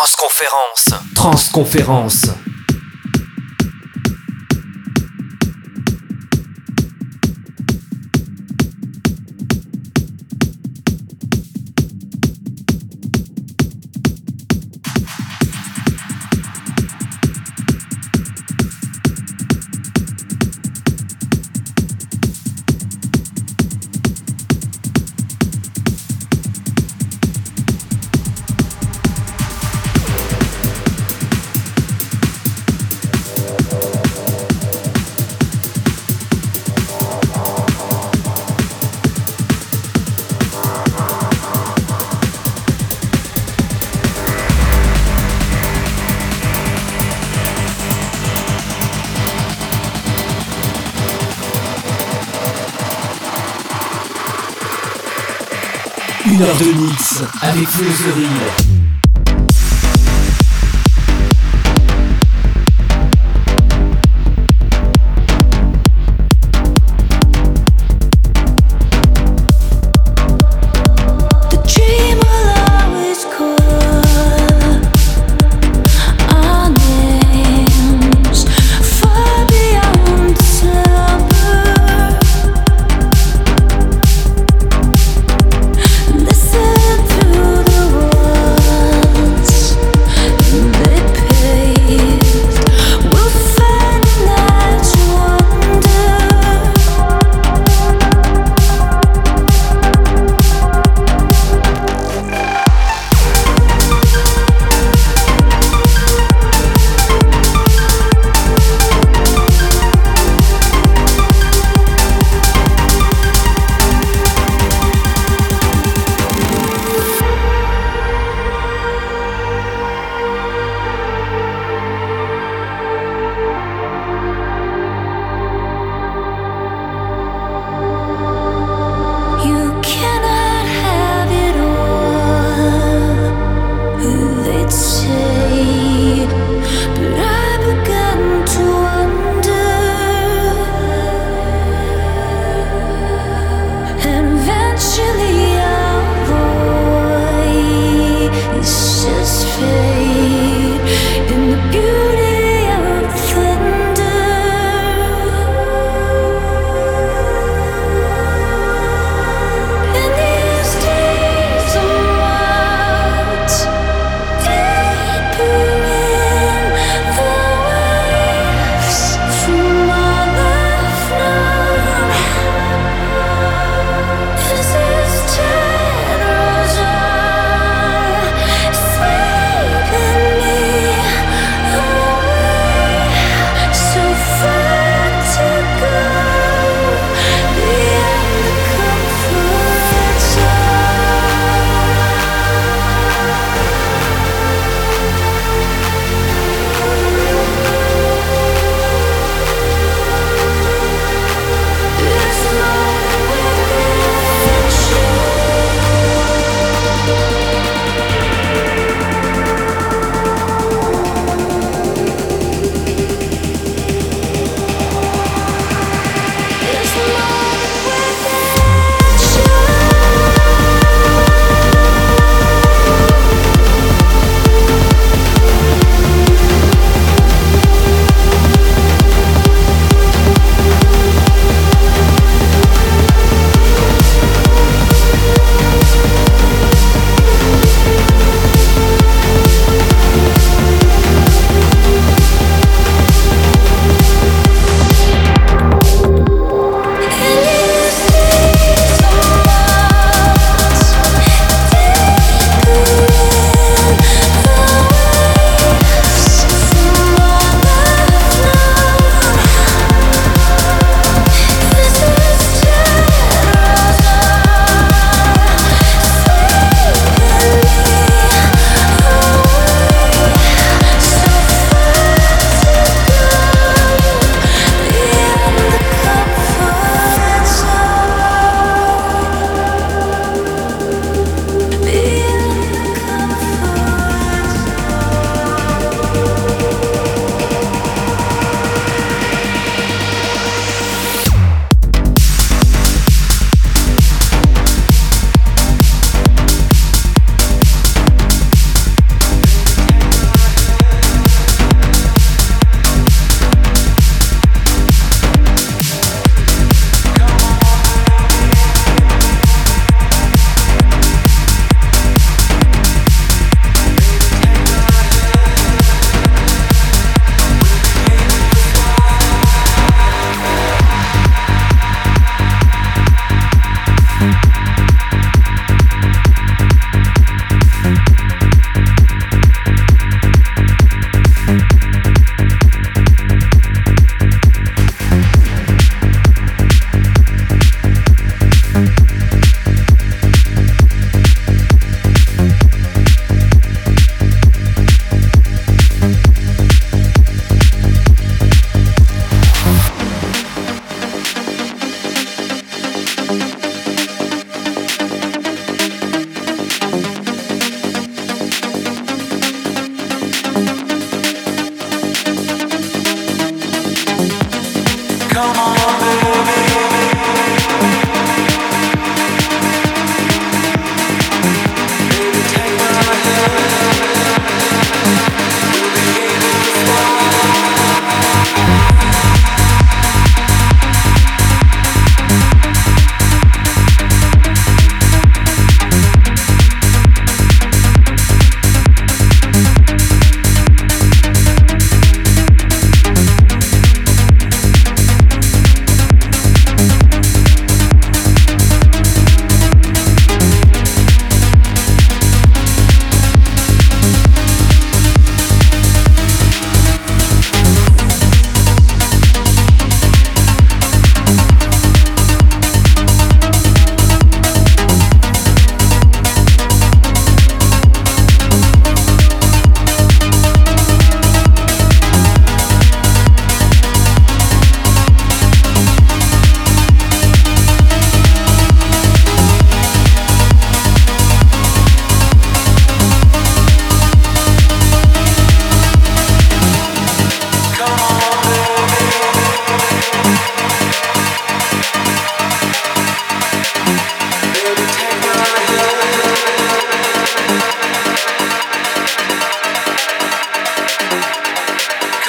Transconférence. Transconférence. de Nix avec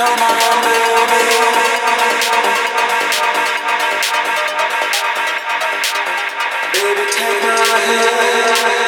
Baby, take my hand.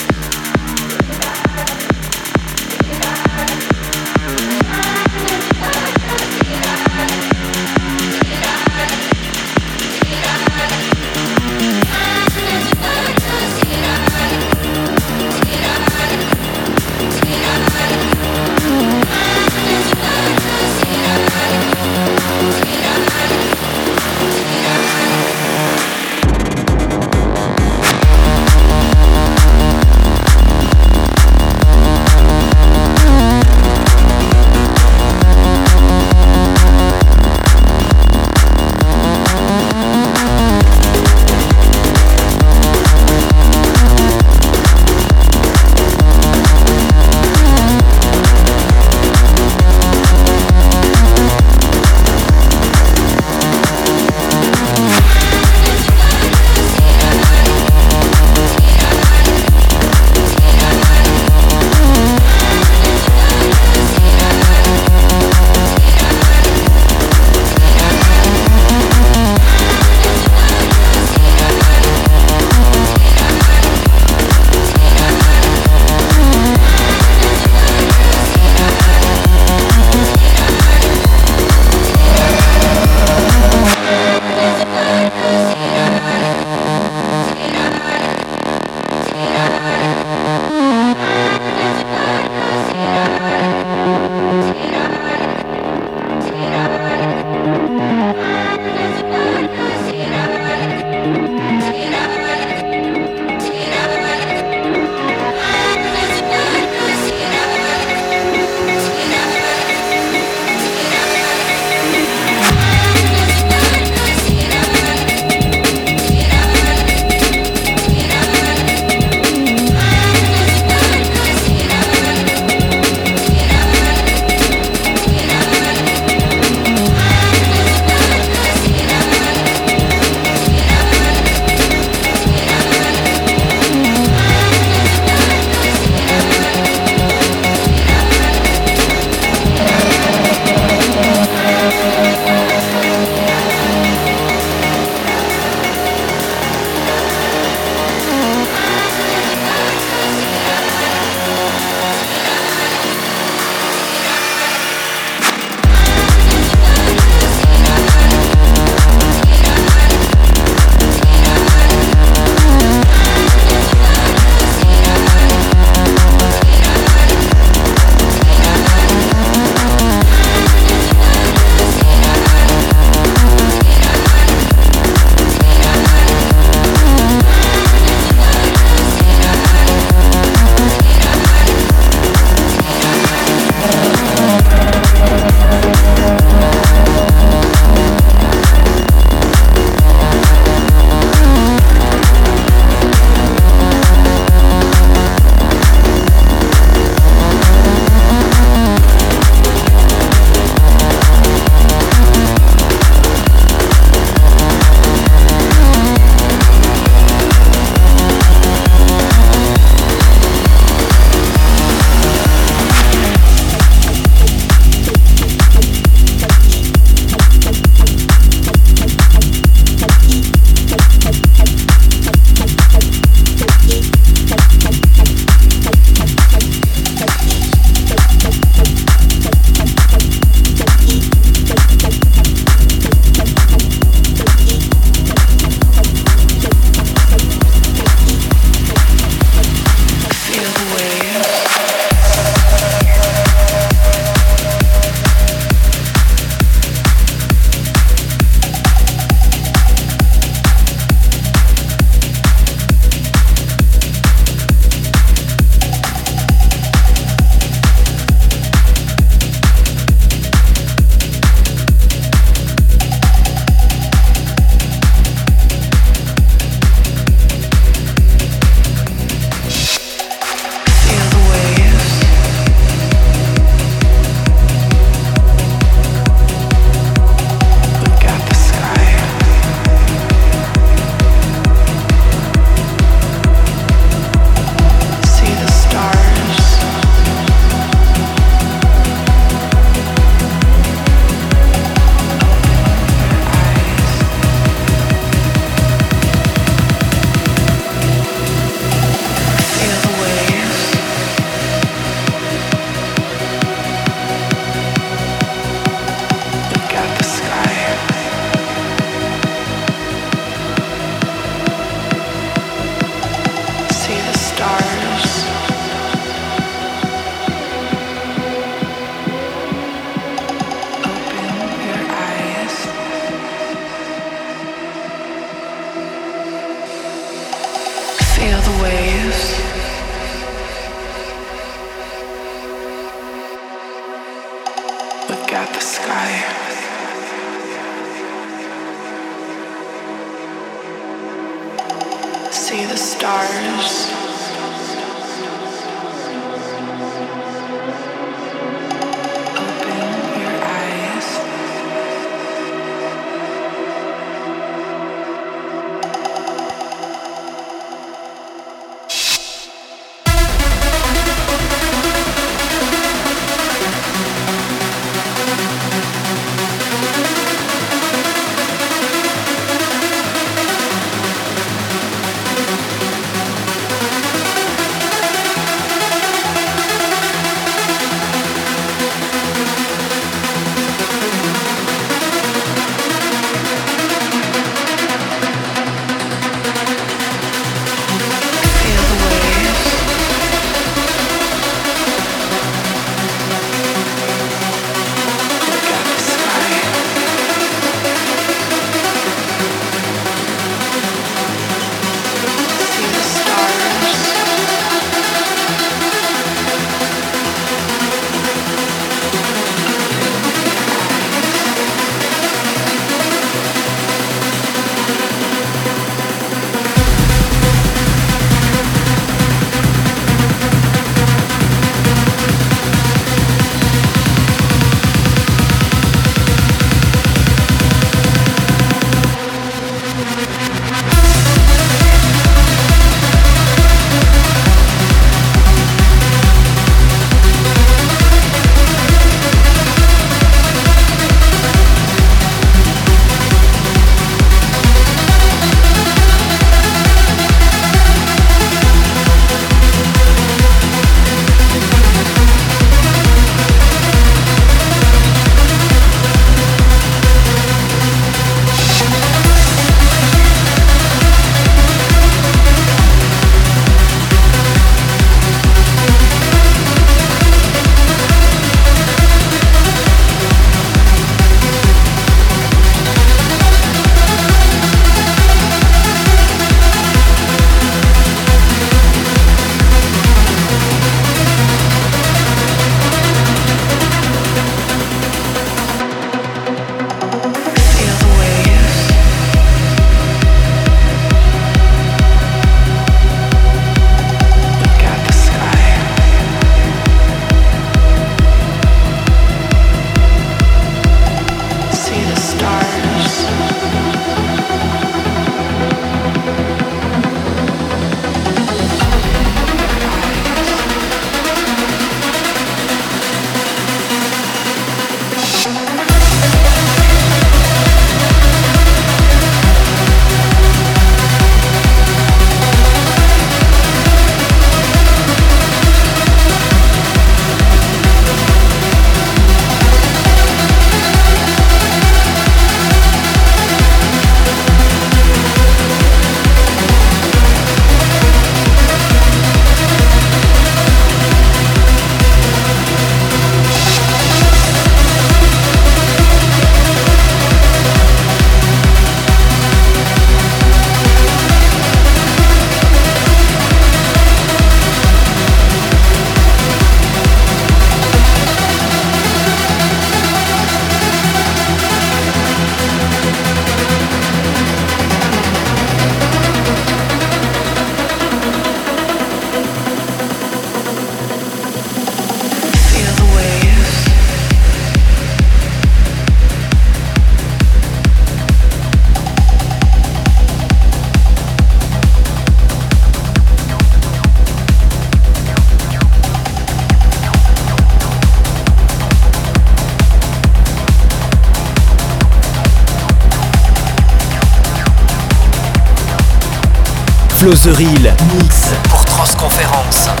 The Real. Mix pour Transconférence.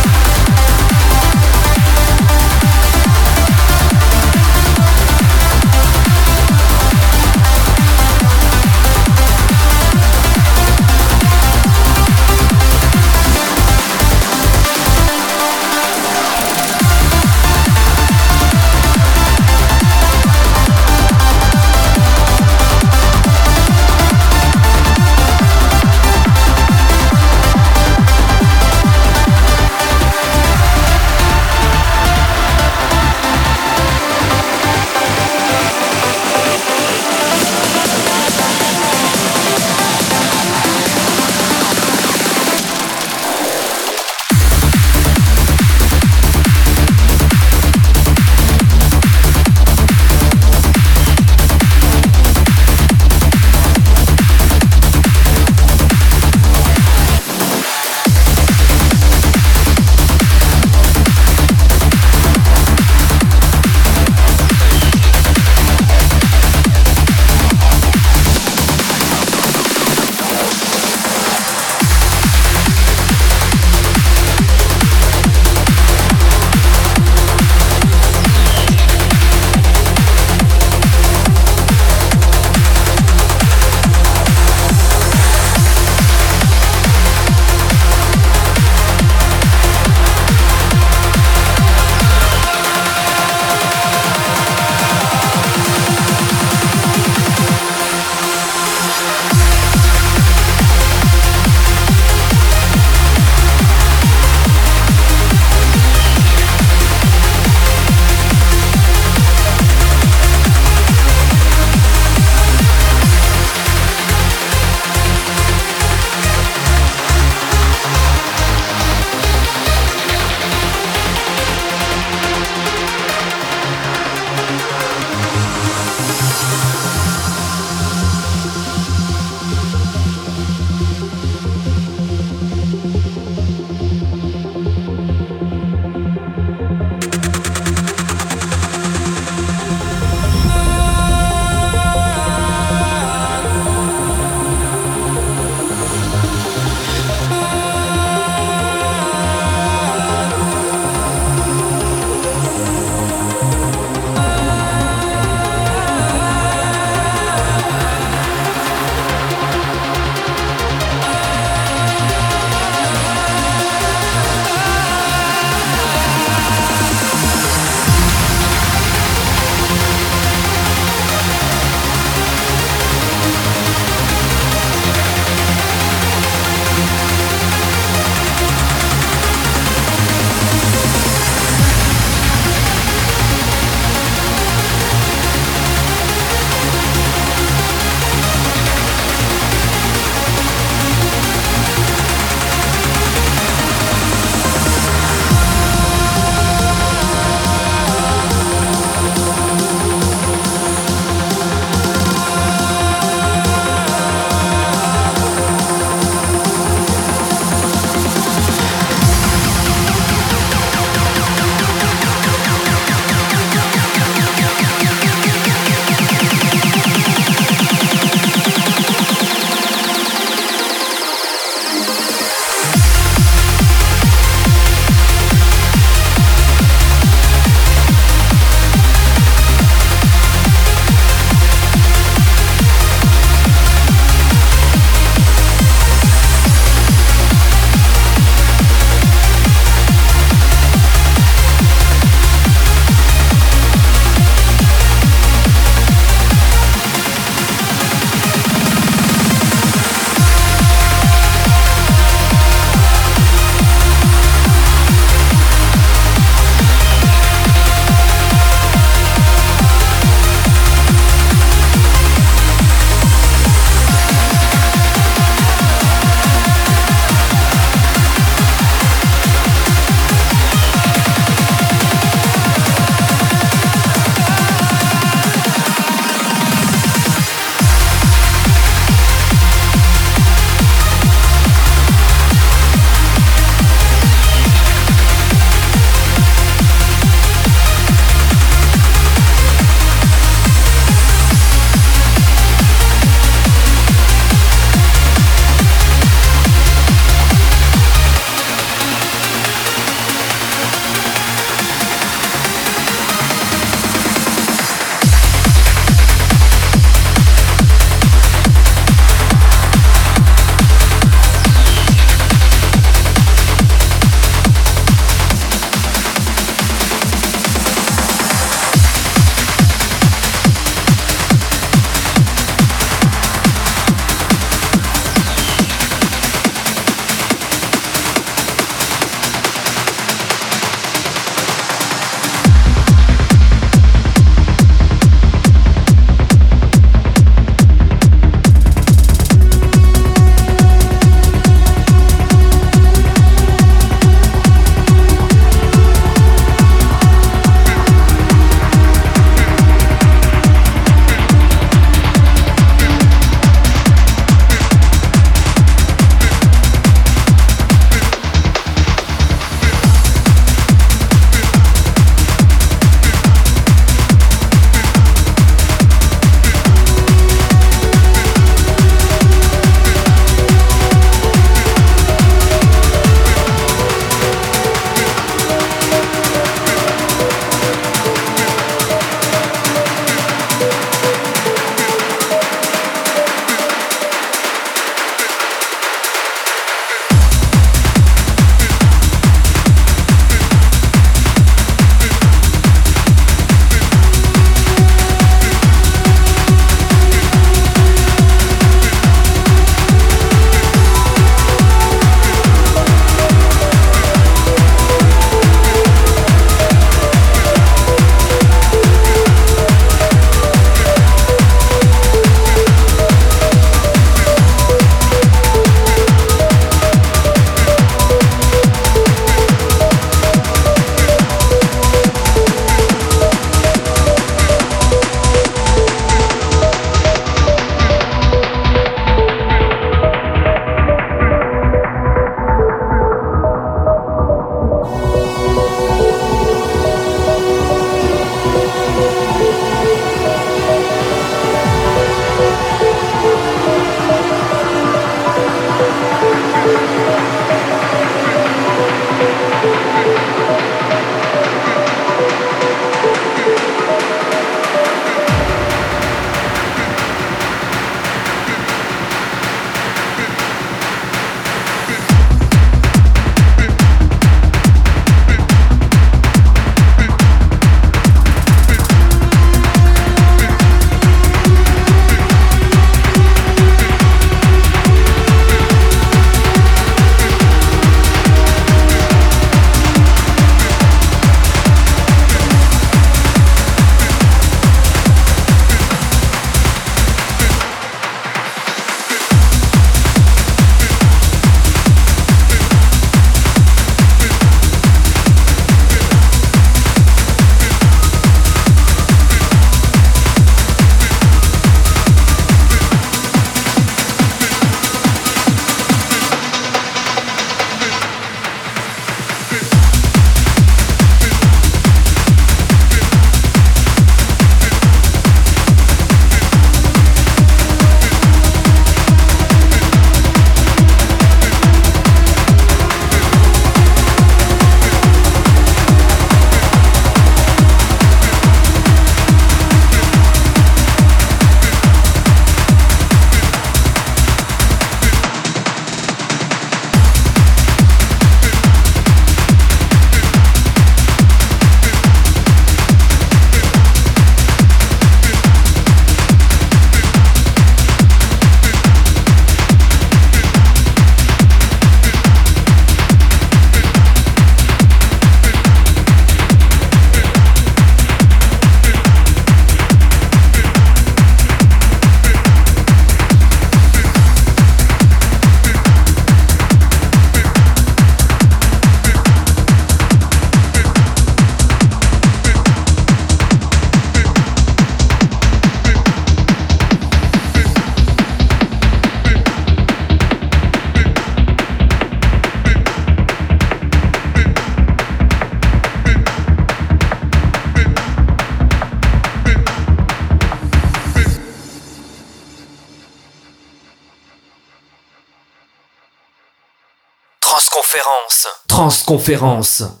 conférence.